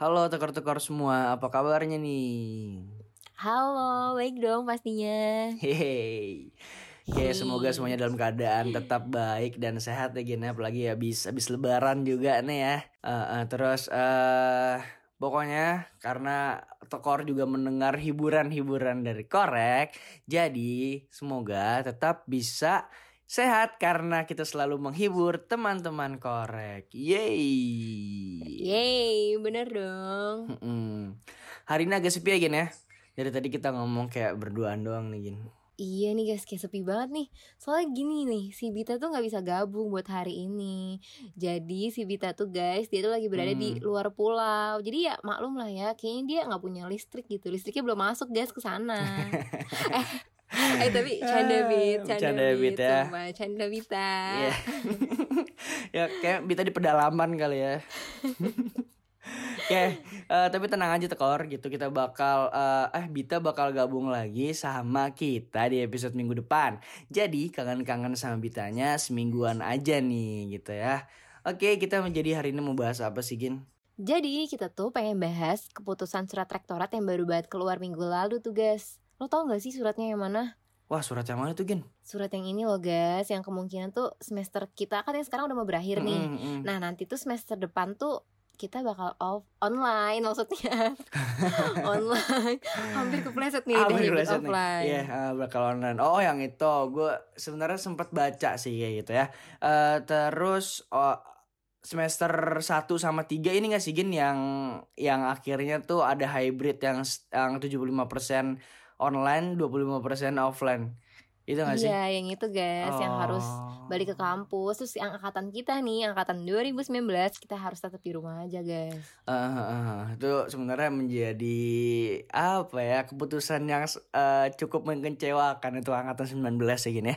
Halo tekor-tekor semua, apa kabarnya nih? Halo, baik dong pastinya. Hehehe. Oke, Hey. semoga semuanya dalam keadaan tetap baik dan sehat ya Gin ya. Apalagi habis habis lebaran juga nih ya. Eh, eh, terus eh pokoknya karena tekor juga mendengar hiburan-hiburan dari Korek, jadi semoga tetap bisa sehat karena kita selalu menghibur teman-teman Korek. Yeay. Yeay, bener dong. Mm-mm. Hari ini agak sepi ya Gin ya Dari tadi kita ngomong kayak berduaan doang nih Gin Iya nih guys, kayak sepi banget nih. Soalnya gini nih, si Bita tuh nggak bisa gabung buat hari ini. Jadi si Bita tuh guys, dia tuh lagi berada di Hmm. luar pulau. Jadi ya maklum lah ya, kayaknya dia nggak punya listrik gitu. Listriknya belum masuk guys ke sana. eh, eh tapi canda bit, canda, Bit, bit, ya. sumpah. canda Bita. Iya. Ya kayak Bita di pedalaman kali ya Oke, eh, tapi tenang aja tekor gitu kita bakal eh, eh Bita bakal gabung lagi sama kita di episode minggu depan. Jadi kangen-kangen sama Bitanya semingguan aja nih gitu ya. Oke, kita menjadi hari ini mau bahas apa sih Gin? Jadi kita tuh pengen bahas keputusan surat rektorat yang baru banget keluar minggu lalu tuh guys. Lo tau gak sih suratnya yang mana? Wah surat yang mana tuh Gin? Surat yang ini loh guys, yang kemungkinan tuh semester kita kan yang sekarang udah mau berakhir nih. Mm, mm, mm. Nah nanti tuh semester depan tuh kita bakal off online maksudnya online hampir kepleset nih Ah, udah nih. offline Iya, ah, bakal online. Oh, yang itu. Gue sebenarnya sempat baca sih kayak gitu ya. Eh terus oh, semester 1 sama 3 ini gak sih Gin yang yang akhirnya tuh ada hybrid yang yang 75% online, 25% offline. Itu gak sih? iya yang itu guys yang harus Oh. balik ke kampus terus yang angkatan kita nih angkatan 2019 kita harus tetap di rumah aja guys Ah, ah, ah. itu sebenarnya menjadi apa ya keputusan yang eh, cukup mengecewakan itu angkatan 19 ya Gin ya.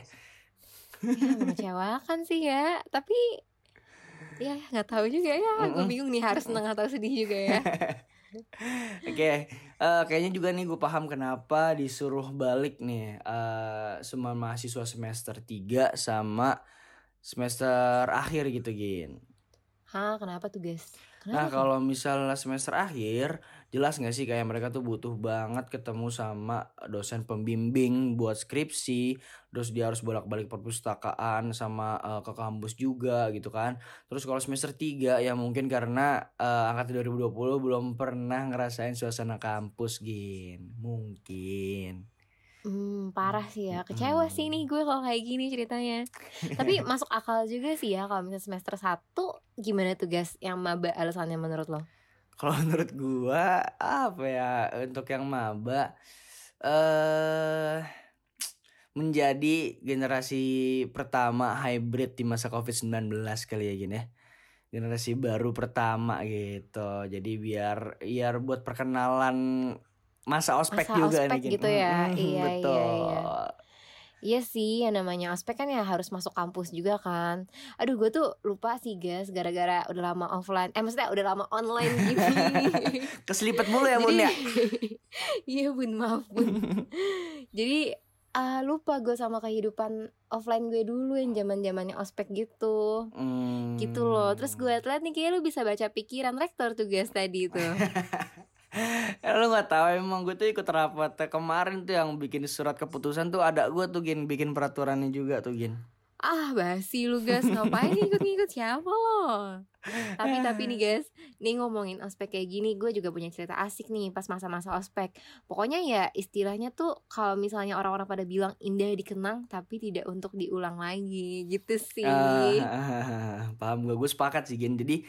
ya, mengecewakan sih ya tapi ya nggak tahu juga ya gue Mm-mm. bingung nih harus senang atau sedih juga ya Oke, eh, kayaknya juga nih gue paham kenapa disuruh balik nih eh semua mahasiswa semester 3 sama semester akhir gitu Gin. Hah kenapa tuh guys Nah kenapa tuh? kalau misalnya semester akhir jelas gak sih kayak mereka tuh butuh banget ketemu sama dosen pembimbing buat skripsi Terus dia harus bolak-balik perpustakaan sama eh, ke kampus juga gitu kan Terus kalau semester 3 ya mungkin karena eh, angkatan 2020 belum pernah ngerasain suasana kampus Gin Mungkin Hmm, parah sih ya. Kecewa sih nih gue kalau kayak gini ceritanya. Tapi masuk akal juga sih ya kalau misalnya semester 1 gimana tuh guys yang maba alasannya menurut lo? Kalau menurut gua apa ya untuk yang maba eh menjadi generasi pertama hybrid di masa Covid-19 kali ya gini ya. Generasi baru pertama gitu. Jadi biar biar buat perkenalan masa ospek Masa juga ospek nih Gin. gitu ya. Mm, Iya, iya, betul. iya. Iya sih, yang namanya ospek kan ya harus masuk kampus juga kan. Aduh, gue tuh lupa sih guys, gara-gara udah lama offline. Eh, maksudnya udah lama online gini. Keselipet mulu ya Bun ya. Iya bun, maaf bun. Jadi ah, lupa gue sama kehidupan offline gue dulu yang zaman zamannya ospek gitu. Hmm. gitu loh terus gue liat nih kayak lu bisa baca pikiran rektor tuh guys tadi tuh Ya, lu gak tahu emang gue tuh ikut rapat kemarin tuh yang bikin surat keputusan tuh ada gue tuh gin bikin peraturannya juga tuh gin. ah basi lu guys. Ngapain ikut-ikut siapa lo? Tapi tapi nih guys nih ngomongin ospek kayak gini gue juga punya cerita asik nih pas masa-masa ospek. Pokoknya ya istilahnya tuh kalau misalnya orang-orang pada bilang indah dikenang tapi tidak untuk diulang lagi. Gitu sih. Ah, paham gue gue sepakat sih gin. Jadi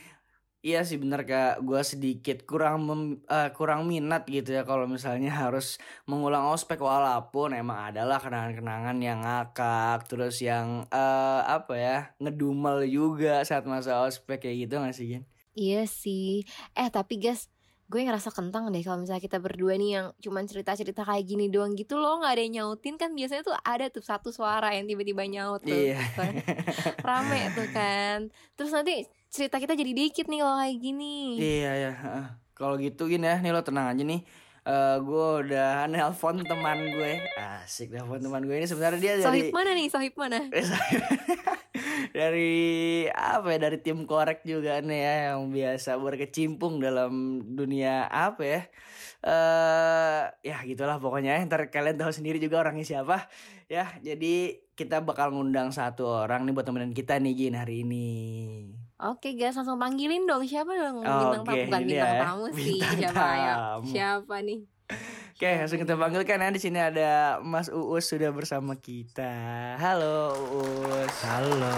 iya sih bener kak gue sedikit kurang mem- eh, kurang minat gitu ya kalau misalnya harus mengulang ospek walaupun emang adalah kenangan-kenangan yang ngakak terus yang eh, apa ya ngedumel juga saat masa ospek kayak gitu gak sih gin? Iya sih. Eh tapi guys, gue ngerasa kentang deh kalau misalnya kita berdua nih yang cuman cerita-cerita kayak gini doang gitu loh, nggak ada yang nyautin kan biasanya tuh ada tuh satu suara yang tiba-tiba nyaut tuh. Iya. Rame tuh kan. Terus nanti cerita kita jadi dikit nih kalau kayak gini. Iya ya. heeh. Kalau gitu gini ya, nih lo tenang aja nih. Eh gue udah nelpon teman gue asik nelpon teman gue ini sebenarnya dia dari Sohib mana nih? Sohib mana? dari apa ya dari tim korek juga nih ya yang biasa berkecimpung dalam dunia apa ya eh ya gitulah pokoknya ya. ntar kalian tahu sendiri juga orangnya siapa ya jadi kita bakal ngundang satu orang nih buat temenin kita nih Gin hari ini Oke guys, langsung panggilin dong. Siapa dong bintang tamu? Bukan bintang ya, tamu sih. bintang Siapa ya? tamu. Siapa nih? Oke, langsung kita panggilkan ya di sini ada Mas Uus sudah bersama kita. Halo Uus. Halo,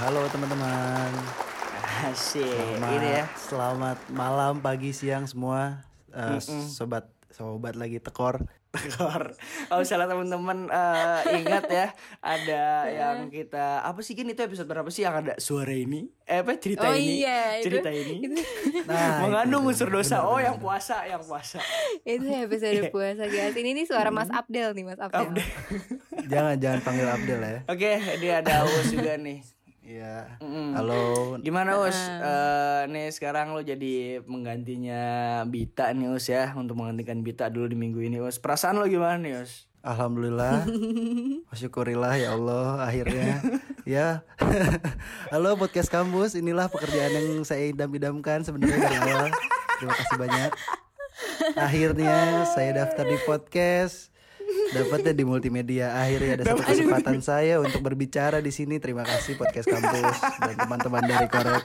halo teman-teman. Asik. Selamat, Ini ya. selamat malam, pagi, siang semua. Eh, Mm-mm. sobat, sobat lagi tekor. Tekor. Kalau misalnya teman-teman eh, ingat ya, ada yang kita apa sih Gin itu episode berapa sih yang ada suara ini? Eh apa cerita Oh ini? iya, itu- cerita ini. Itu, Nah, Mengandung unsur dosa. benar, Oh, yang puasa, yang puasa. itu episode puasa guys. Ini nih suara Mas Abdel nih, Mas Abdel. Abdel. Jangan jangan panggil Abdel ya. Oke, dia ada Uus juga nih. Iya. Mm-mm. Halo. Gimana Us? Eh, nih sekarang lo jadi penggantinya Bita nih Us ya Untuk menggantikan Bita dulu di minggu ini Us Perasaan lo gimana nih Us? Alhamdulillah. Syukurillah ya Allah akhirnya. ya. Halo podcast kampus, inilah pekerjaan yang saya idam-idamkan sebenarnya dari awal. Terima kasih banyak. Akhirnya saya daftar di podcast. Dapatnya di multimedia. Akhirnya ada satu kesempatan saya untuk berbicara di sini. Terima kasih podcast kampus dan teman-teman dari Korek.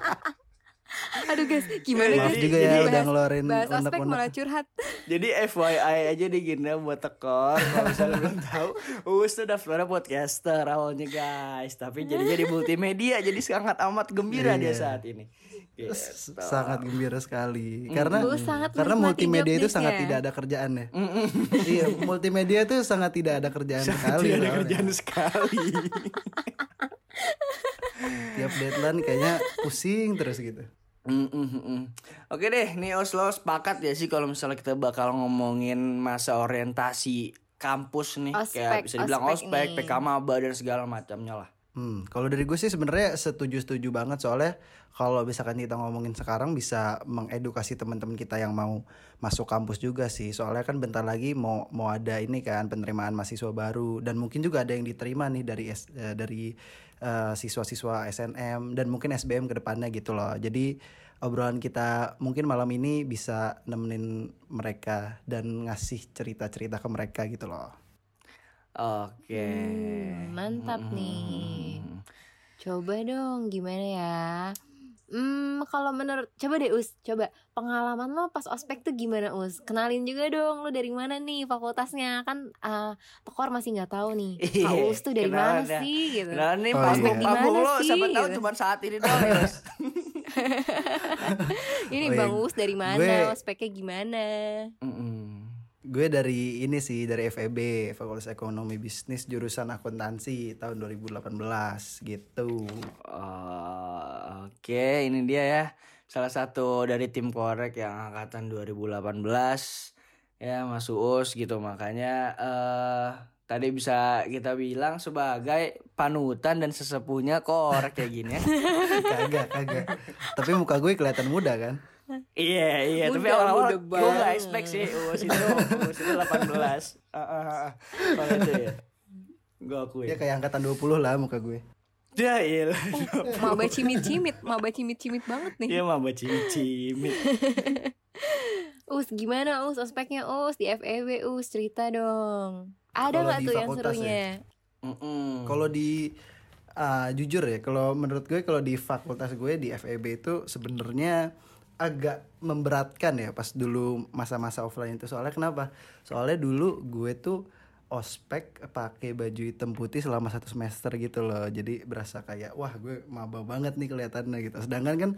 Aduh guys, gimana Maaf guys? juga ya Jadi udah bahas- ngeluarin Bahas ospek unek-unek. malah curhat. Jadi FYI aja di Gina buat tekor Kalau misalnya belum tahu Us tuh daftarnya podcaster awalnya guys Tapi jadinya di multimedia Jadi sangat amat gembira dia Iya. saat ini Gitu. S- sangat gembira sekali. Karena Gue sangat karena multimedia itu sangat tidak ada kerjaan ya iya multimedia itu sangat tidak ada kerjaan sekali Tidak ada kerjaan sekali. Tiap deadline kayaknya pusing terus gitu. Mm, mm, mm, mm. Oke deh, nih Oslo sepakat ya sih kalau misalnya kita bakal ngomongin masa orientasi kampus nih, kayak Ospek, bisa dibilang ospek ospek. PK maba dan segala macamnya lah. Hmm, kalau dari gue sih sebenarnya setuju-setuju banget soalnya kalau misalkan kita ngomongin sekarang bisa mengedukasi teman-teman kita yang mau masuk kampus juga sih. Soalnya kan bentar lagi mau mau ada ini kan penerimaan mahasiswa baru dan mungkin juga ada yang diterima nih dari eh, dari eh, siswa-siswa SNM dan mungkin SBM ke depannya gitu loh. Jadi obrolan kita mungkin malam ini bisa nemenin mereka dan ngasih cerita-cerita ke mereka gitu loh. Oke. Hmm, mantap Mm, nih. mm, mm. Coba dong, gimana ya? Hmm, kalau menurut coba deh Us, coba pengalaman lo pas ospek tuh gimana Us? Kenalin juga dong lo dari mana nih fakultasnya kan uh, Tekor masih nggak tahu nih. Kak Us tuh dari kenalan mana dah. sih gitu. Nah nih Oh, panggung iya. Gimana lo sih, siapa tahu gitu. cuma saat ini doang Yos. Ini Oh, iya. Bang Us dari mana? Gue- Ospeknya gimana? Mm-mm. Gue dari ini sih dari FEB Fakultas Ekonomi Bisnis jurusan akuntansi tahun 2018 gitu. Oh, Oke, ini dia ya. Salah satu dari tim korek yang angkatan 2018 ya Mas Uus gitu. Makanya eh tadi bisa kita bilang sebagai panutan dan sesepuhnya korek kayak gini ya. kagak kagak. Tapi muka gue kelihatan muda kan? Iya, iya, tapi awal-awal gue gak banget. expect sih Uus itu, Uus itu 18 Ah, ah, ah, ah. Kalau itu ya Gue akui Ya kayak angkatan 20 lah muka gue. Ya iya Maba cimit-cimit, maba cimit-cimit banget nih. Iya mah cimit Us gimana Us ospeknya Us di FEB Us cerita dong. Ada nggak tuh yang fakultas ya? serunya? Mm-mm. Kalau di ah, jujur ya, kalau menurut gue kalau di fakultas gue di FEB itu sebenarnya agak memberatkan ya pas dulu masa-masa offline itu. Soalnya kenapa? Soalnya dulu gue tuh ospek pakai baju hitam putih selama satu semester gitu loh. Jadi berasa kayak wah gue maba banget nih kelihatannya gitu. Sedangkan kan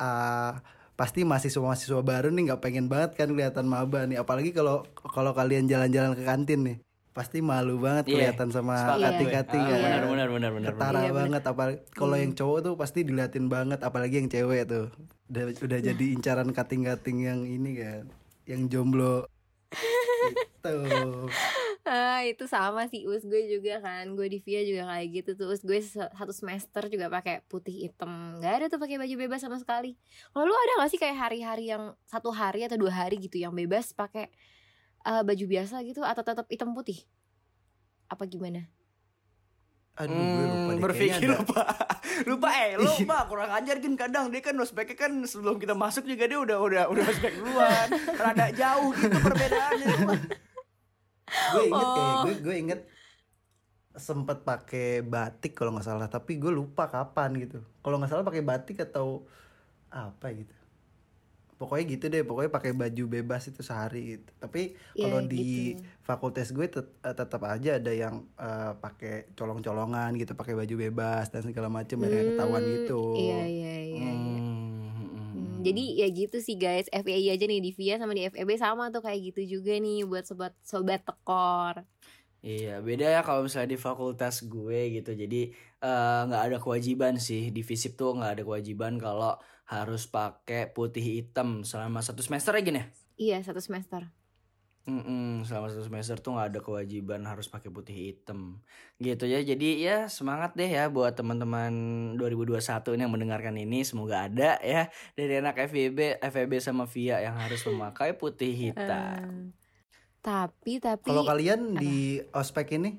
ah, pasti mahasiswa-mahasiswa baru nih nggak pengen banget kan kelihatan maba nih. Apalagi kalau kalau kalian jalan-jalan ke kantin nih pasti malu banget Iya, kelihatan sama gue. kating-kating Ah, ya. benar, benar, benar, benar, ketara benar. banget apalagi kalau yang cowok tuh pasti diliatin banget apalagi yang cewek tuh. Udah udah jadi incaran kating-kating yang ini kan yang jomblo. Itu Ah itu sama sih Us. Gue juga kan gue di Via juga kayak gitu tuh Us. Gue satu semester juga pakai putih hitam. Nggak ada tuh pakai baju bebas sama sekali. Kalau lu ada gak sih kayak hari-hari yang satu hari atau dua hari gitu yang bebas pakai eh, baju biasa gitu atau tetap hitam putih? Apa gimana? Aduh, gue lupa Hmm, deh. berpikir ada- lupa lupa eh lupa kurang ajar kan kadang dia kan ospeknya kan sebelum kita masuk juga dia udah udah udah ospek duluan rada jauh gitu perbedaannya gue inget kayak Oh. gue gue inget sempet pakai batik kalau nggak salah tapi gue lupa kapan gitu kalau nggak salah pakai batik atau apa gitu pokoknya gitu deh pokoknya pakai baju bebas itu sehari gitu tapi Iya, kalau di gitu. fakultas gue tet- eh, tetap aja ada yang eh, pakai colong-colongan gitu pakai baju bebas dan segala macam ada yang ketahuan Hmm, gitu Iya iya iya. iya. Hmm, Hmm, jadi ya gitu sih guys FEI aja nih di VIA sama di FEB sama tuh kayak gitu juga nih buat sobat sobat tekor Iya, beda ya kalau misalnya di fakultas gue gitu. Jadi eh, nggak ada kewajiban sih di FISIP tuh nggak ada kewajiban kalau harus pakai putih hitam selama satu semester ya gini. ya? Iya satu semester Mm-mm, selama satu semester tuh nggak ada kewajiban harus pakai putih hitam gitu ya. Jadi ya semangat deh ya buat teman-teman 2021 ini yang mendengarkan ini. Semoga ada ya dari anak FEB, FEB sama VIA yang harus memakai putih hitam. Eh, Tapi tapi kalau kalian di ospek ini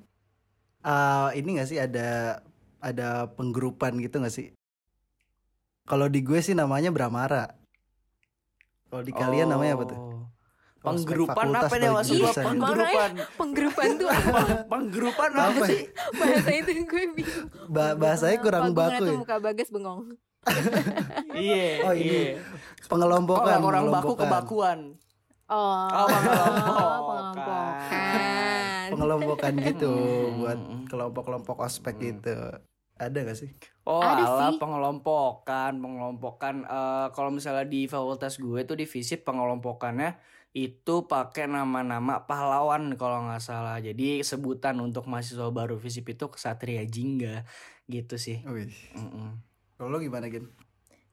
eh ini gak sih ada ada penggrupan gitu gak sih kalau di gue sih namanya Bramara kalau di kalian namanya apa tuh Oh. Penggrupan apa nih maksud jurusan. Penggrupan. penggrupan tuh apa Penggrupan apa Apa? sih? bahasa itu gue bingung Ba- bahasanya kurang baku tuh ya muka bagas bengong Iya. Oh, ini. iya. pengelompokan Kalau orang baku pengelompokan. kebakuan. oh, Oh, pengelompokan. pengelompokan pengelompokan gitu Hmm. buat kelompok-kelompok ospek gitu ada gak sih Oh, Ada alah sih. pengelompokan, pengelompokan. eh kalau misalnya di fakultas gue tuh di FISIP pengelompokannya itu pakai nama-nama pahlawan kalau nggak salah. Jadi sebutan untuk mahasiswa baru FISIP itu Kesatria Jingga gitu sih. Wih. Mm-mm. kalau lo gimana Gin?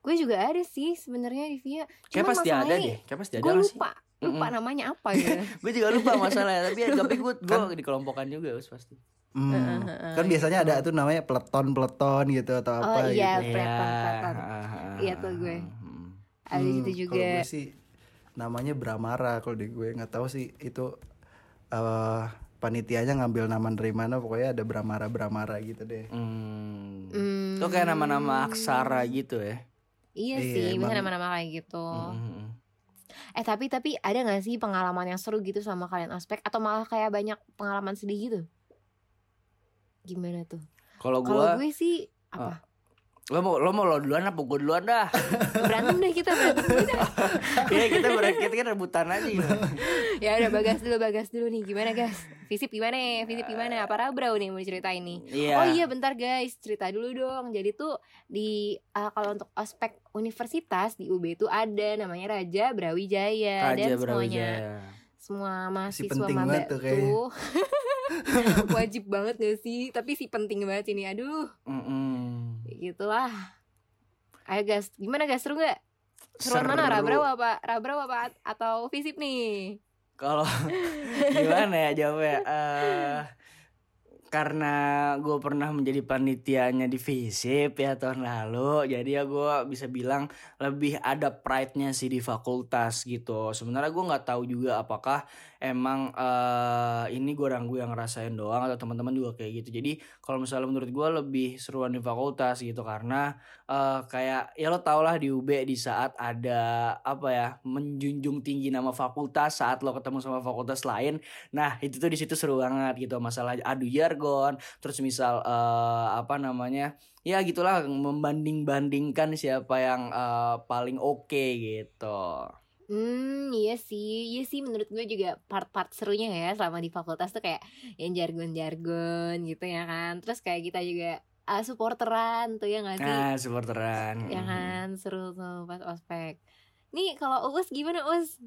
gue juga ada sih sebenarnya di VIA Kayak Cuma pasti ada deh. Kayak pasti ada gue nggak sih? lupa lupa Mm-mm. namanya apa gitu gue juga lupa masalahnya tapi tapi gue gue dikelompokkan juga Us, pasti Hmm, Heeh, heeh, kan biasanya ada tuh namanya peleton-peleton gitu atau Oh, apa iya. gitu. Peleton, peleton. ah, Iya tuh gue. Hmm. ada Hmm, gitu Kalau juga gue sih namanya Bramara kalau di gue nggak tahu sih itu eh panitianya ngambil nama dari mana pokoknya ada Bramara Bramara gitu deh. Hmm. Hmm. Itu kayak nama-nama aksara gitu ya. iya Iya, sih bisa emang- nama-nama kayak gitu Hmm. eh tapi tapi ada nggak sih pengalaman yang seru gitu sama kalian ospek atau malah kayak banyak pengalaman sedih gitu gimana tuh Kalau kalau gua gue sih apa lo mau lo mau lo duluan apa gue duluan dah. berantem deh kita berantem. Iya kita berarti kita kan rebutan aja gitu. ya udah bagas dulu bagas dulu nih gimana guys visip gimana visip gimana apa rabrau nih mau diceritain nih Iya. Oh iya bentar guys cerita dulu dong Jadi tuh di uh, kalau untuk ospek universitas di UB itu ada namanya Raja Brawijaya Raja dan semuanya Brawijaya. semua mahasiswa maba tuh kayaknya. tuh wajib banget gak sih? Tapi si penting banget ini aduh. Mm-mm. gitulah. Ayo guys gimana guys seru nggak? Seruan mana? Seru. Rabrau apa? Rabrau apa? Atau Visip nih? Kalau gimana ya jawabnya? Eh karena gue pernah menjadi panitianya di FISIP ya tahun lalu jadi ya gue bisa bilang lebih ada pride-nya sih di fakultas gitu. Sebenarnya gue nggak tahu juga apakah emang eh ini gue orang gue yang ngerasain doang atau teman-teman juga kayak gitu. Jadi kalau misalnya menurut gue lebih seruan di fakultas gitu karena eh kayak ya lo tau lah di UB di saat ada apa ya menjunjung tinggi nama fakultas saat lo ketemu sama fakultas lain. Nah itu tuh di situ seru banget gitu. Masalah adu jargon terus misal eh apa namanya ya gitulah membanding bandingkan siapa yang eh, paling oke gitu Hmm iya sih Iya sih menurut gue juga part-part serunya ya Selama di fakultas tuh kayak Yang jargon-jargon gitu ya kan Terus kayak kita juga ah, Supporteran tuh ya gak sih nah supporteran Ya kan seru tuh pas ospek Nih kalau Uus gimana Uus?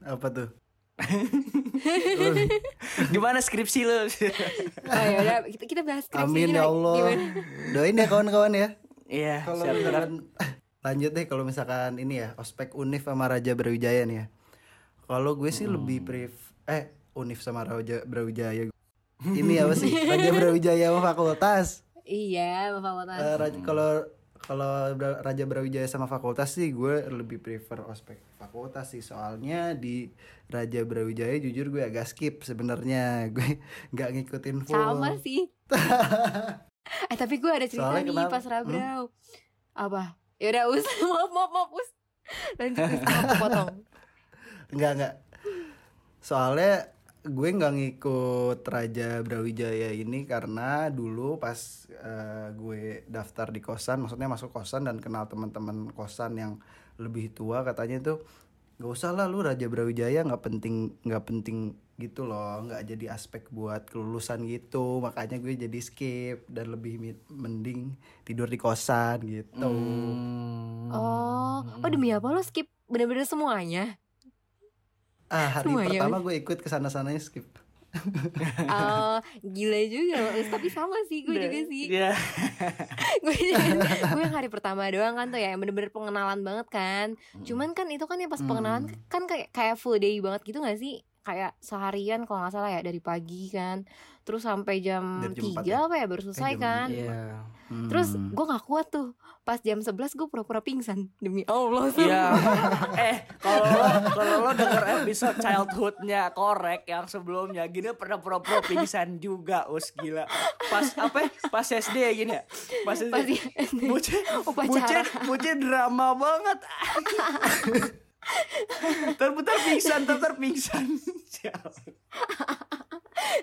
Apa tuh? gimana skripsi lo Oh ya udah kita, kita bahas skripsi Amin ya Allah. Gimana? Doain ya kawan-kawan ya. iya Kalau lanjut deh kalau misalkan ini ya ospek Unif sama Raja Brawijaya nih ya. Kalau gue sih lebih pref eh Unif sama Raja Brawijaya. Ini apa sih? Raja Brawijaya sama fakultas. Iya fakultas Eh, Raja- kalau kalau Raja Brawijaya sama fakultas sih gue lebih prefer ospek fakultas sih soalnya di Raja Brawijaya jujur gue agak skip sebenarnya gue nggak ngikutin full Sama sih. eh tapi gue ada cerita Soalnya nih kenapa? pas Rabrau. Apa? Ya udah us, maaf maaf maaf us. Lanjut us, potong. Enggak enggak. Soalnya gue nggak ngikut Raja Brawijaya ini karena dulu pas eh, gue daftar di kosan, maksudnya masuk kosan dan kenal teman-teman kosan yang lebih tua katanya itu nggak usah lah lu Raja Brawijaya nggak penting nggak penting gitu loh nggak jadi aspek buat kelulusan gitu makanya gue jadi skip dan lebih mending tidur di kosan gitu Hmm. Oh, oh demi apa lo skip bener-bener semuanya? ah hari Semuanya. pertama gue ikut ke sana sananya skip Oh, gila juga loh. Tapi sama sih gue juga sih. Iya. gue gue yang hari pertama doang kan tuh ya yang bener-bener pengenalan banget kan cuman kan itu kan yang pas pengenalan Hmm. kan kayak kayak full day banget gitu gak sih kayak seharian kalau nggak salah ya dari pagi kan terus sampai jam Dari jam 4 tiga apa ya baru selesai jam kan Iya. terus Hmm. gue nggak kuat tuh pas jam 11 gue pura-pura pingsan demi allah Iya. eh, kalau lo kalau lo denger episode childhoodnya korek yang sebelumnya gini pernah pura-pura pingsan juga, us gila. Pas apa? ya? Pas SD ya gini ya? Pas SD. Pas ya, Upacara. buce, buce drama banget. Terputar pingsan, terputar pingsan.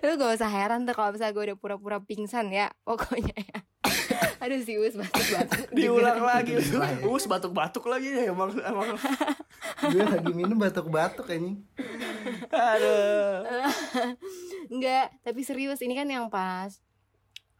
lu gak usah heran tuh kalau misalnya gue udah pura-pura pingsan ya pokoknya ya aduh sih us batuk batuk Diulang lagi. Us batuk-batuk lagi ya emang emang. gue lagi minum batuk-batuk kayaknya Aduh. Enggak, tapi serius ini kan yang pas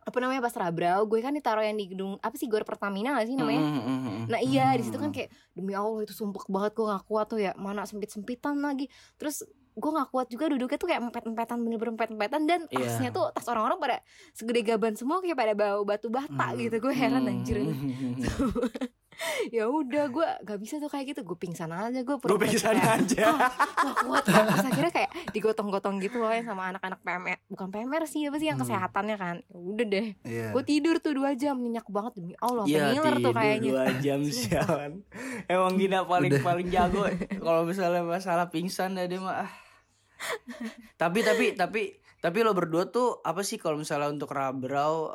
apa namanya pas Rabrau, gue kan ditaruh yang di gedung apa sih Gor Pertamina gak sih namanya? Mm-mm. Nah iya di situ kan kayak demi Allah itu sumpek banget gue gak kuat tuh ya mana sempit sempitan lagi terus gue gak kuat juga duduknya tuh kayak empet empetan bener-bener empet empetan dan Iya. tasnya tuh tas orang-orang pada segede gaban semua kayak pada bawa batu bata Hmm. gitu gue heran anjir Mm. ya udah gue gak bisa tuh kayak gitu. Gue pingsan aja gue Gue pingsan aja. Wah kuat. Terus akhirnya kayak digotong-gotong gitu loh sama anak-anak PMR Bukan PMR sih apa sih yang Hmm. kesehatannya kan. Ya Udah deh. Iya. Gue tidur tuh dua jam nyenyak banget. Demi Allah Iya Sampai ngiler tuh kayaknya. dua jam sialan Emang Gina paling paling jago Kalau misalnya masalah pingsan ya dia mah ah. Tapi tapi tapi Tapi lo berdua tuh Apa sih kalau misalnya untuk Rabrau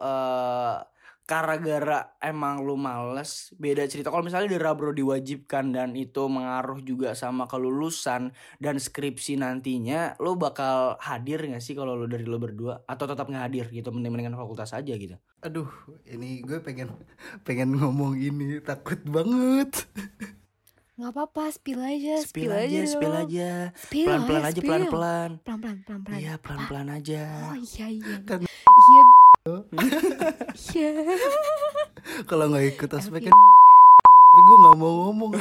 eh Gara-gara emang lu males Beda cerita Kalau misalnya di Rabrau diwajibkan Dan itu mengaruh juga sama kelulusan Dan skripsi nantinya Lo bakal hadir gak sih Kalau lo dari lo berdua Atau tetap nggak hadir gitu Mending-mendingan fakultas aja gitu Aduh, ini gue pengen pengen ngomong ini takut banget. Gak apa-apa spill aja Spill aja, spill dong. aja. Spill Pelan-pelan aja, aja, spill. pelan-pelan. Pelan-pelan pelan-pelan Iya, pelan-pelan aja. Oh iya iya Kan- Iya Iya Kalau nggak ikut Elvin. kan tapi gue nggak mau ngomong.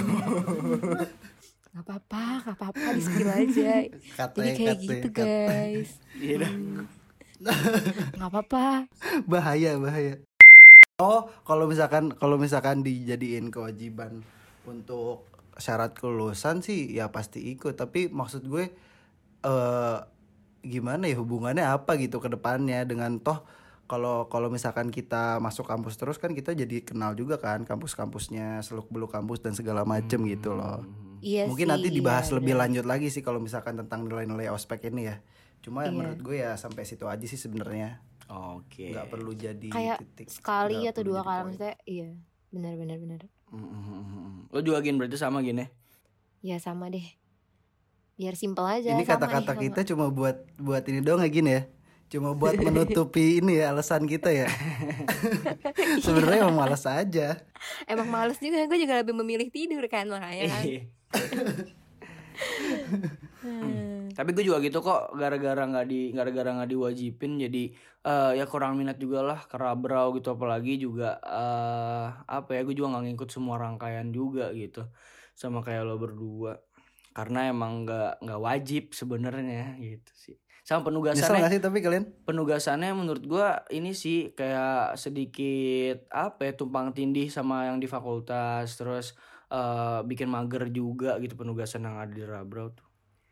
Gak apa-apa Gak apa-apa di spill aja Kate, Jadi kayak kate, gitu kate. guys Iya dah. Gak apa-apa bahaya bahaya. Oh, kalau misalkan kalau misalkan dijadiin kewajiban untuk syarat kelulusan sih ya pasti ikut. Tapi maksud gue eh gimana ya hubungannya apa gitu ke depannya dengan toh kalau kalau misalkan kita masuk kampus terus kan kita jadi kenal juga kan kampus-kampusnya seluk beluk kampus dan segala macem gitu loh. Iya Mungkin sih, nanti iya, dibahas lebih bener. lanjut lagi sih kalau misalkan tentang nilai-nilai ospek ini ya. Cuma Iya. menurut gue ya sampai situ aja sih sebenarnya. Oke. nggak perlu jadi Kayak titik sekali atau dua kali maksudnya iya benar benar benar Mm, mm, mm, mm. Lo juga gini berarti sama gini. ya sama deh biar simpel aja ini kata-kata kita cuma buat buat ini doang ya gini ya cuma buat menutupi ini ya alasan kita ya. Sebenarnya emang malas aja. Emang males juga gue juga lebih memilih tidur kan makanya kan. Iya. Hmm. Tapi gue juga gitu kok gara-gara nggak di gara-gara nggak diwajibin jadi eh, ya kurang minat juga lah ke Rabrau gitu. Apalagi juga eh apa ya gue juga nggak ngikut semua rangkaian juga gitu sama kayak lo berdua. Karena emang nggak nggak wajib sebenarnya gitu sih sama nyesel penugasannya gak sih tapi kalian penugasannya menurut gua ini sih kayak sedikit apa ya tumpang tindih sama yang di fakultas terus eh, bikin mager juga gitu penugasan yang ada di Rabrau tuh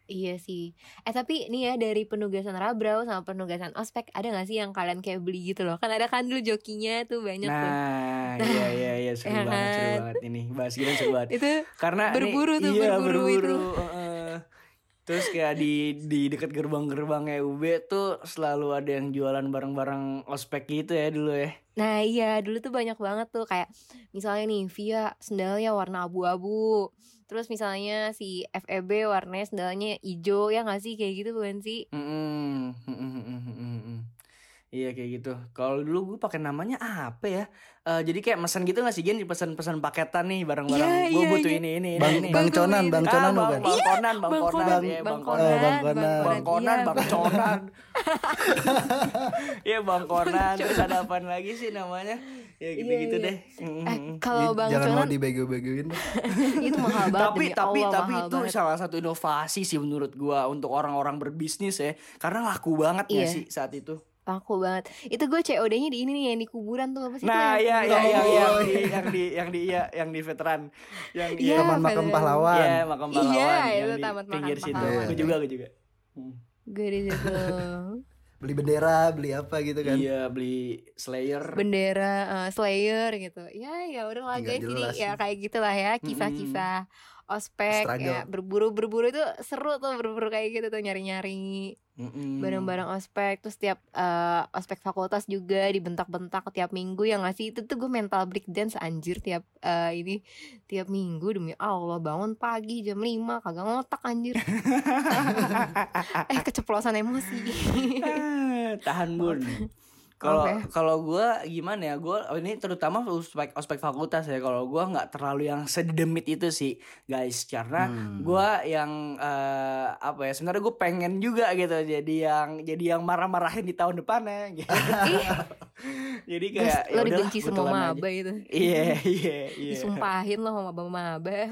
Iya sih. Eh tapi nih ya dari penugasan Rabrau sama penugasan Ospek ada gak sih yang kalian kayak beli gitu loh? Kan ada kan dulu jokinya tuh banyak tuh. Nah, iya iya iya seru Ya banget, seru kan? banget ini. Bahas gini seru banget. Itu Karena nih- Berburu tuh, iya, berburu itu. heeh. Terus kayak di di dekat gerbang-gerbangnya UB tuh selalu ada yang jualan barang-barang ospek gitu ya dulu ya. Nah iya dulu tuh banyak banget tuh kayak misalnya nih Via sendalnya warna abu-abu Terus misalnya si FEB warnanya sendalnya hijau ya gak sih kayak gitu bukan sih? Mm-mm, mm-mm. Iya kayak gitu. Kalau dulu gue pakai namanya apa ya? Eh, jadi kayak mesen gitu gak sih Gen pesan-pesan paketan nih barang-barang. Iya, gue iya, butuh iya. ini ini ini. Bang ini. Bang Conan, Bang Ah, Conan bang, bukan? bang Konan, bang Bang Konan, Konan, iya, Bang bang Konan, Konan. Oh, Bang Konan. Bang Konan, iya, Bang Conan. Iya Bang Konan. Terus ada apaan lagi sih namanya? Ya gitu-gitu Iya, deh. Eh, Mm. kalau Bang Jangan mau Conan dibego-begoin. itu mahal banget tapi tapi tapi itu salah satu inovasi sih menurut gua untuk orang-orang berbisnis ya karena laku banget ya Iya. sih saat itu Laku banget Itu gue COD-nya di ini nih yang di kuburan tuh apa sih? nah Itu iya yang iya kuburan. iya Oh, iya, iya. yang di yang di iya yang di veteran yang Iya, iya Taman makam pahlawan. iya makam Iya, pahlawan itu yang di taman pinggir makam situ pahlawan. gue juga gue juga Hmm. Gue di situ Beli bendera, beli apa gitu kan. iya beli Slayer bendera eh, Slayer gitu ya ya udah lah guys jadi jelas ya kayak gitulah ya kisah-kisah ospek Struggle. ya berburu berburu itu seru tuh berburu kayak gitu tuh nyari nyari Mm-mm. barang-barang ospek. Terus tiap eh, ospek fakultas juga dibentak-bentak tiap minggu yang ngasih itu tuh gue mental break dance anjir tiap eh, ini tiap minggu demi Allah bangun pagi jam 5 kagak ngotak anjir. Eh keceplosan emosi. Ah, tahan bun kalau Oke. kalau gue gimana ya gue ini terutama ospek ospek fakultas ya. Kalau gue nggak terlalu yang sedemit itu sih guys. Karena Hmm. gue yang eh, apa ya sebenarnya gue pengen juga gitu jadi yang jadi yang marah-marahin di tahun depannya gitu. jadi kayak lo ya dibenci semua maba itu iya iya iya. Disumpahin lo sama maba-maba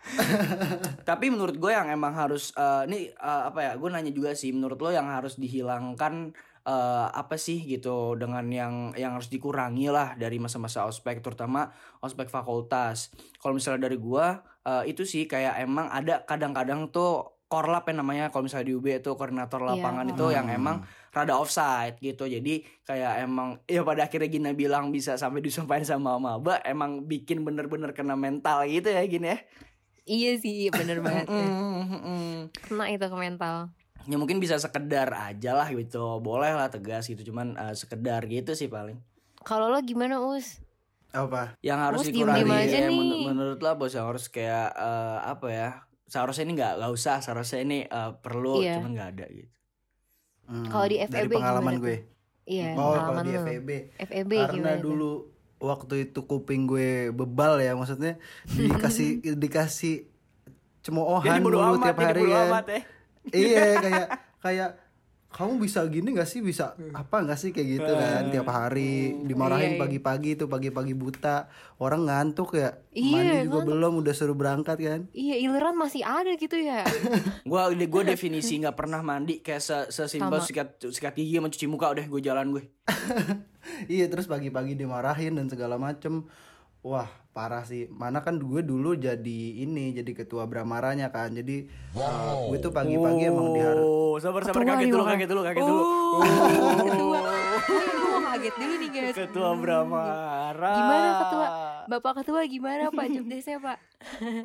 tapi menurut gue yang emang harus eh, ini eh, apa ya gue nanya juga sih. Menurut lo yang harus dihilangkan eh, apa sih gitu dengan yang yang harus dikurangi lah dari masa-masa ospek terutama ospek fakultas kalau misalnya dari gue eh, itu sih kayak emang ada kadang-kadang tuh korlap yang namanya kalau misalnya di UB itu koordinator Iya, lapangan itu Hmm. yang emang rada offside gitu jadi kayak emang ya pada akhirnya Gina bilang bisa sampai disumpahin sama maba emang bikin bener-bener kena mental gitu ya gini ya Iya sih bener banget ya. Mm, mm, mm. Kena itu ke mental ya mungkin bisa sekedar aja lah gitu boleh lah tegas gitu cuman eh, sekedar gitu sih paling Kalau lo gimana Us? Apa? yang harus dikurangi aja ya, nih. menur- menurut lah bos yang harus kayak eh, apa ya seharusnya ini nggak nggak usah seharusnya ini eh, perlu Iya. cuman nggak ada gitu Hmm, Kalau di dari FEB pengalaman gimana gue. Iya Oh, kalau pengalaman di lo. FEB. FEB Karena dulu waktu itu kuping gue bebal ya, maksudnya dikasih dikasih cemoohan jadi bodo dulu amat tiap jadi hari bodo ya. amat ya iya kayak kayak kamu bisa gini gak sih? Bisa apa gak sih? Kayak gitu kan tiap hari Iya, dimarahin iya. pagi-pagi tuh pagi-pagi buta. Orang ngantuk ya Iya, mandi juga ngantuk. belum udah suruh berangkat kan. Iya ileran masih ada gitu ya. Gue gue definisi nggak pernah mandi kayak se sesimpel sikat sikat gigi sama cuci muka udah gue jalan gue iya terus pagi-pagi dimarahin dan segala macem wah parah sih. Mana kan gue dulu jadi ini jadi ketua bramaranya kan. Jadi uh, gue tuh pagi-pagi emang diharus oh sabar sabar. Ketua kaget dulu kaget dulu kaget dulu. Oh, ketua. Gue mau kaget dulu nih guys. Ketua Bramara. Gimana ketua Bapak ketua gimana Pak Jobdesnya Pak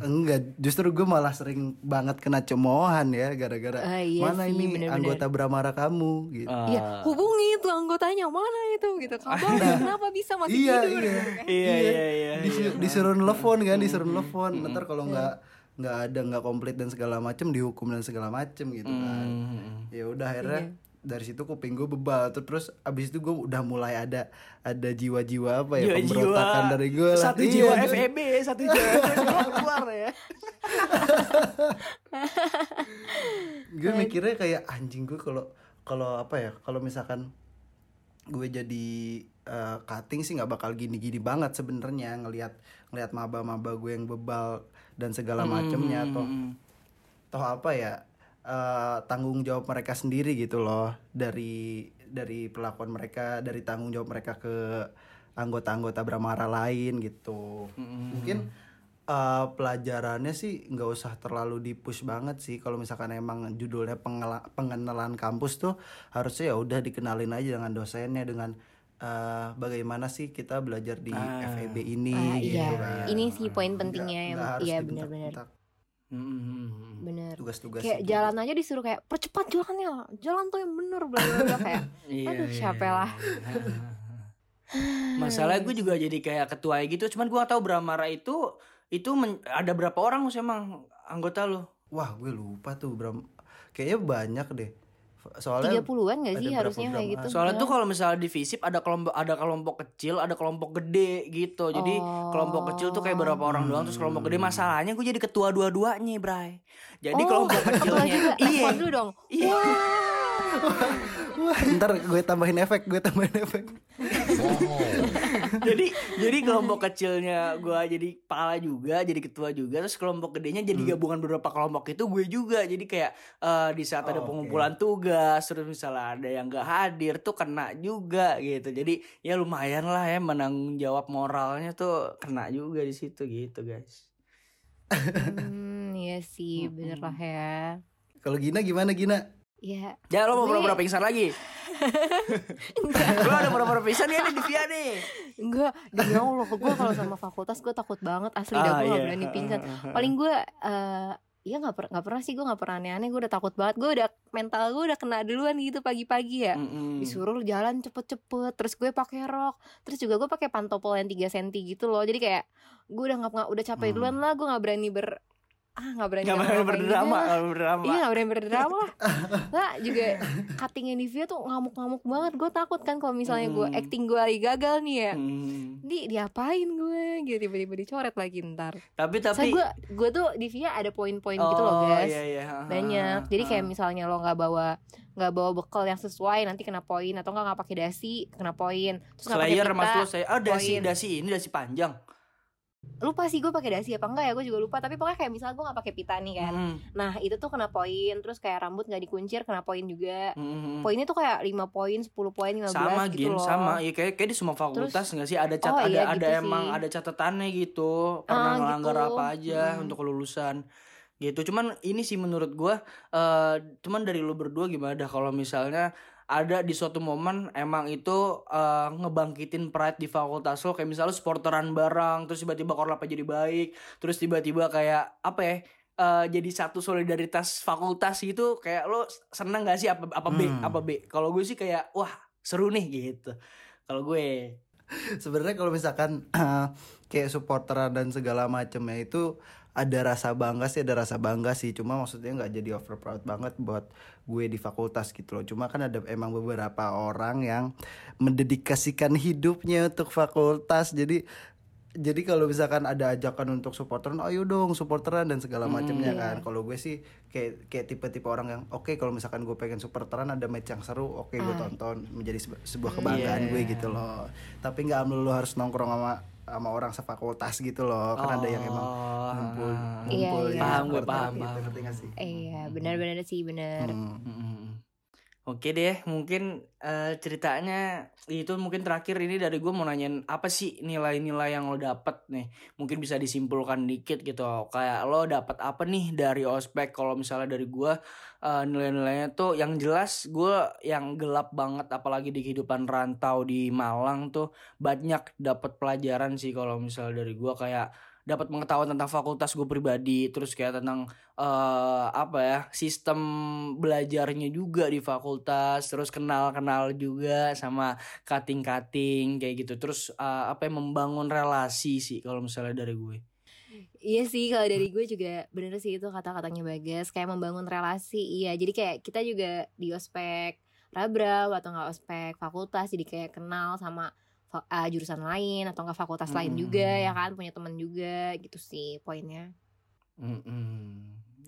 Enggak, justru gue malah sering banget kena cemoohan ya gara-gara Ah, iya mana sih, ini bener-bener. anggota Bramara kamu gitu. Ah. Iya hubungi itu anggotanya mana itu gitu Kabar kenapa bisa masih iya, tidur iya. iya iya iya Disi- disuruh nelfon kan, disuruh nelfon. Ntar kalau nggak nggak ada nggak komplit dan segala macem dihukum dan segala macem gitu kan. Hmm. Ya udah akhirnya dari situ kuping gue bebal. Terus abis itu gue udah mulai ada ada jiwa-jiwa apa ya Jiwa-jiwa pemberontakan dari gue lah. satu Iya, jiwa jadi- FEB satu jiwa FEB keluar ya. Gue mikirnya kayak anjing gue kalau kalau apa ya kalau misalkan gue jadi eh, cutting sih nggak bakal gini-gini banget sebenarnya ngelihat ngelihat maba-maba gue yang bebal dan segala macemnya toh toh apa ya eh, tanggung jawab mereka sendiri gitu loh dari dari perlakuan mereka dari tanggung jawab mereka ke anggota-anggota Bramara lain gitu mungkin eh, pelajarannya sih nggak usah terlalu di push banget sih kalau misalkan emang judulnya pengela- pengenalan kampus tuh harusnya ya udah dikenalin aja dengan dosennya dengan eh, bagaimana sih kita belajar di FEB ini Ah, gitu iya. kan. Ini sih poin pentingnya iya dibentak-bentak benar-benar. Hmm. Bener. tugas-tugas Kayak jalan aja disuruh kayak percepat jalannya, jalan tuh yang bener bla bla bla kayak. Iya, Aduh, iya, siapa iya. lah. Masalah gue juga jadi kayak ketua gitu, cuman gue gak tahu Bramara itu itu men- ada berapa orang sih emang anggota lo? Wah, gue lupa tuh Bram. Kayaknya banyak deh. Soalnya 30-an gak sih harusnya kayak gitu? Soalnya tuh Nah. kalau misalnya di FISIP ada kelompok ada kelompok kecil, ada kelompok gede gitu. Jadi kelompok kecil tuh kayak berapa orang doang, terus kelompok gede masalahnya gue jadi ketua dua-duanya, Bray. Jadi Oh, kelompok kecilnya iya. Dulu dong. Iya. Wah, ntar gue tambahin efek, gue tambahin efek. jadi jadi kelompok kecilnya gue jadi kepala juga jadi ketua juga terus kelompok gedenya Hmm. jadi gabungan beberapa kelompok itu gue juga jadi kayak eh, di saat ada Oh, pengumpulan tugas terus misalnya ada yang gak hadir tuh kena juga gitu jadi ya lumayan lah ya menanggung jawab moralnya tuh kena juga di situ gitu guys Hmm, iya sih, bener lah ya. Kalau Gina gimana Gina? Ya, ya lo mau pura-pura pingsan lagi. Lo ada pura-pura pingsan ya nih di Via nih. Enggak. Demi Allah gue kalau sama fakultas gue takut banget. Asli dah Ah, gue gak iya. berani pingsan. Paling gue eh ya nggak per nggak pernah sih gue nggak pernah aneh-aneh. Gue udah takut banget. Gue udah mental gue udah kena duluan gitu pagi-pagi ya. Mm-mm. disuruh jalan cepet-cepet terus gue pakai rok terus juga gue pakai pantopel yang 3 cm gitu loh. Jadi kayak gue udah nggak udah capek Hmm. duluan lah gue nggak berani ber ah nggak berani Gak ngapa-ngapain berani berdrama, juga. gak berdrama. Iya gak berani berdrama lah juga cuttingnya Nivea tuh ngamuk-ngamuk banget Gue takut kan kalau misalnya gue Hmm. acting gue lagi gagal nih ya Hmm. Di diapain gue gitu tiba-tiba dicoret lagi ntar Tapi tapi gue gue tuh di Via ada poin-poin gitu loh guys iya, iya. Banyak Jadi kayak misalnya lo nggak bawa nggak bawa bekal yang sesuai nanti kena poin atau nggak nggak pakai dasi kena poin terus nggak pakai mas lu saya oh dasi poin. dasi ini dasi panjang lupa sih gue pakai dasi apa enggak ya gue juga lupa. Tapi pokoknya kayak misalnya gue nggak pakai pita nih kan. Hmm, nah itu tuh kena poin terus kayak rambut nggak dikuncir kena poin juga. Hmm. poinnya tuh kayak 5 poin 10 poin 15 sama gitu gin loh. sama. Ya kayak kayak di semua fakultas nggak sih? Ada cat Oh, ada iya, ada gitu emang sih. ada catatannya gitu. Pernah Ah, ngelanggar gitu. apa aja Hmm. untuk kelulusan gitu. Cuman ini sih menurut gua eh cuman dari lu berdua gimana? Dah kalau misalnya ada di suatu momen emang itu eh, ngebangkitin pride di fakultas lo. Kayak misalnya sporteran bareng terus tiba-tiba korlapnya jadi baik terus tiba-tiba kayak apa ya eh, jadi satu solidaritas fakultas gitu. Kayak lo seneng gak sih? Apa apa B? Hmm. apa B? Kalau gue sih kayak wah seru nih gitu. Kalau gue. Sebenarnya kalau misalkan kayak supporteran dan segala macamnya itu ada rasa bangga sih, ada rasa bangga sih. Cuma maksudnya nggak jadi over proud banget buat gue di fakultas gitu loh. Cuma kan ada emang beberapa orang yang mendedikasikan hidupnya untuk fakultas. Jadi jadi kalau misalkan ada ajakan untuk supporteran, ayo dong supporteran dan segala macamnya kan. Kalau gue sih kayak kayak tipe-tipe orang yang oke kalau misalkan gue pengen supporteran ada match yang seru, oke gue Ah. tonton menjadi sebu- sebuah kebanggaan Iya. gue gitu loh. Tapi nggak melulu harus nongkrong sama sama orang sefakultas gitu loh. Kan ada yang emang Oh, ngumpul ah. Iya, ngumpul iya. di Paham gue, supporter paham, gitu, paham. ngerti nggak sih? iya benar-benar sih benar Hmm. Mm-mm. Oke deh, mungkin eh, ceritanya itu mungkin terakhir ini dari gue mau nanyain apa sih nilai-nilai yang lo dapet nih? Mungkin bisa disimpulkan dikit gitu. Kayak lo dapet apa nih dari ospek? Kalau misalnya dari gue eh, nilai-nilainya tuh yang jelas gue yang gelap banget, apalagi di kehidupan rantau di Malang tuh banyak dapet pelajaran sih kalau misalnya dari gue kayak dapat pengetahuan tentang fakultas gue pribadi, terus kayak tentang eh apa ya sistem belajarnya juga di fakultas terus kenal-kenal juga sama cutting-cutting kayak gitu. Terus eh, apa ya membangun relasi sih kalau misalnya dari gue. Iya sih kalau dari gue juga bener sih itu kata-katanya Bagas kayak membangun relasi iya. Jadi kayak kita juga di ospek Rabrau atau nggak ospek fakultas jadi kayak kenal sama ah, jurusan lain atau nggak fakultas lain Mm-mm. juga ya kan punya teman juga gitu sih poinnya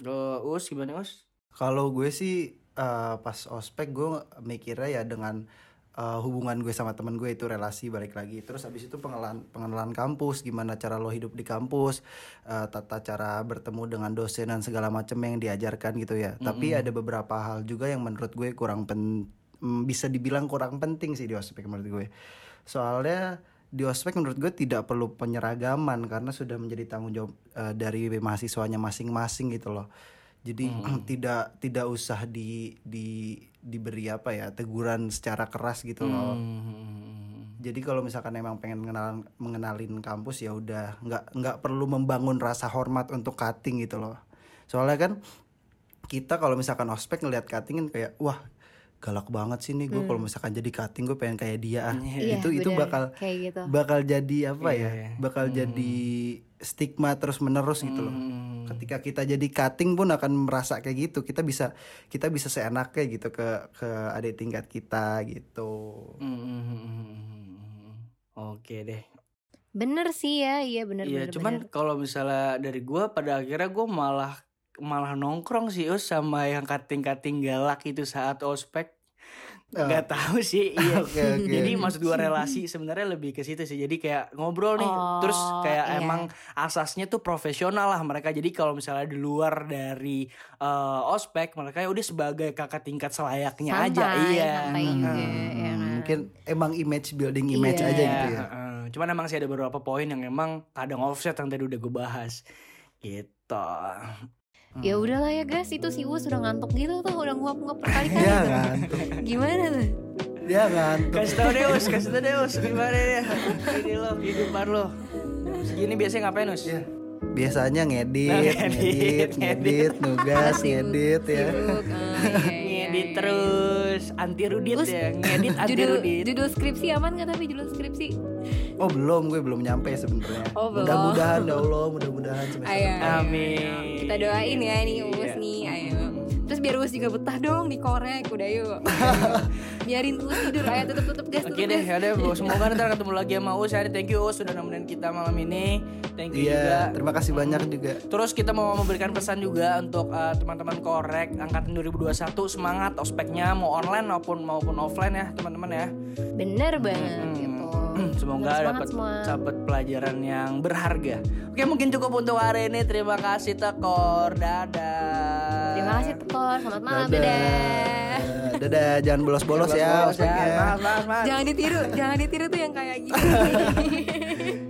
lo us gimana us Kalau gue sih eh, pas ospek gue mikirnya ya dengan eh, hubungan gue sama temen gue itu relasi balik lagi. Terus habis itu pengenalan pengenalan kampus, gimana cara lo hidup di kampus, eh, tata cara bertemu dengan dosen dan segala macam yang diajarkan gitu ya. Tapi ada beberapa hal juga yang menurut gue kurang pen mm, bisa dibilang kurang penting sih di ospek menurut gue. Soalnya di ospek menurut gue tidak perlu penyeragaman karena sudah menjadi tanggung jawab eh, dari mahasiswanya masing-masing gitu loh. Jadi tidak tidak usah di di diberi apa ya teguran secara keras gitu loh. Hmm. jadi kalau misalkan emang pengen mengenal mengenalin kampus ya udah nggak nggak perlu membangun rasa hormat untuk cutting gitu loh. Soalnya kan kita kalau misalkan ospek ngelihat cutting kan kayak wah galak banget sih nih gue kalau misalkan jadi cutting gue pengen kayak dia ah. Iya, itu itu bakal kayak gitu. bakal jadi apa Iya, ya? Iya. bakal jadi stigma terus menerus gitu loh. Hmm. ketika kita jadi cutting pun akan merasa kayak gitu. Kita bisa kita bisa seenaknya gitu ke ke adik tingkat kita gitu. Hmm. Oke deh. bener sih ya. Iya bener Iya, bener cuman kalau misalnya dari gua pada akhirnya gua malah malah nongkrong sih us sama yang kating-kating galak itu saat ospek. Gak tahu sih, iya. Oke, oke. Jadi maksud gua relasi sebenarnya lebih ke situ sih. Jadi kayak ngobrol nih, Oh, terus kayak iya. emang asasnya tuh profesional lah mereka. Jadi kalau misalnya di luar dari eh, ospek, mereka ya udah sebagai kakak tingkat selayaknya aja, Santai, iya. juga, Hmm, ya kan? mungkin emang image building image Iya. aja gitu ya heeh. Cuman emang sih ada beberapa poin yang emang kadang offset yang tadi udah gue bahas. Gitu. Ya udahlah ya guys. Itu si Us udah ngantuk gitu tuh udah nguap nguap berkali-kali ya tuh. ngantuk. Gimana tuh? Dia ngantuk. Kasih tau deh Us, kasih tau deh Us. Gimana deh Ini lo, kehidupan lo. Segini biasanya ngapain Us? Ya, biasanya ngedit, Nah, ngedit, ngedit, ngedit, nugas, ngedit ya. sibuk, oh, iya, iya, Ngedit iya. terus Anti rudit Us, ya Ngedit anti judul rudit judul skripsi aman gak tapi judul skripsi Oh belum, gue belum nyampe sebenarnya. Oh, belum. Mudah-mudahan ya Allah, mudah-mudahan semester ayo depan. Amin kita doain ya nih Iya. nih ayo terus biar Us juga betah dong dikorek udah yuk biarin Us tidur ayo tutup tutup guys Oke deh, ya deh, semoga ntar ketemu lagi sama Us ya. Thank you Us sudah nemenin kita malam ini. Thank you juga. Iya, terima kasih banyak juga. Terus kita mau memberikan pesan juga untuk uh, teman-teman korek angkatan 2021 semangat ospeknya mau online maupun maupun offline ya teman-teman ya. bener banget Hmm. Semoga dapat dapat pelajaran yang berharga. Oke mungkin cukup untuk hari ini. Terima kasih Tekor. Dadah. terima kasih Tekor selamat malam Dadah. dadah Dadah, jangan bolos-bolos ya. Bolos-bolos ospeknya. Maaf, maaf, maaf. jangan ditiru jangan ditiru tuh yang kayak gini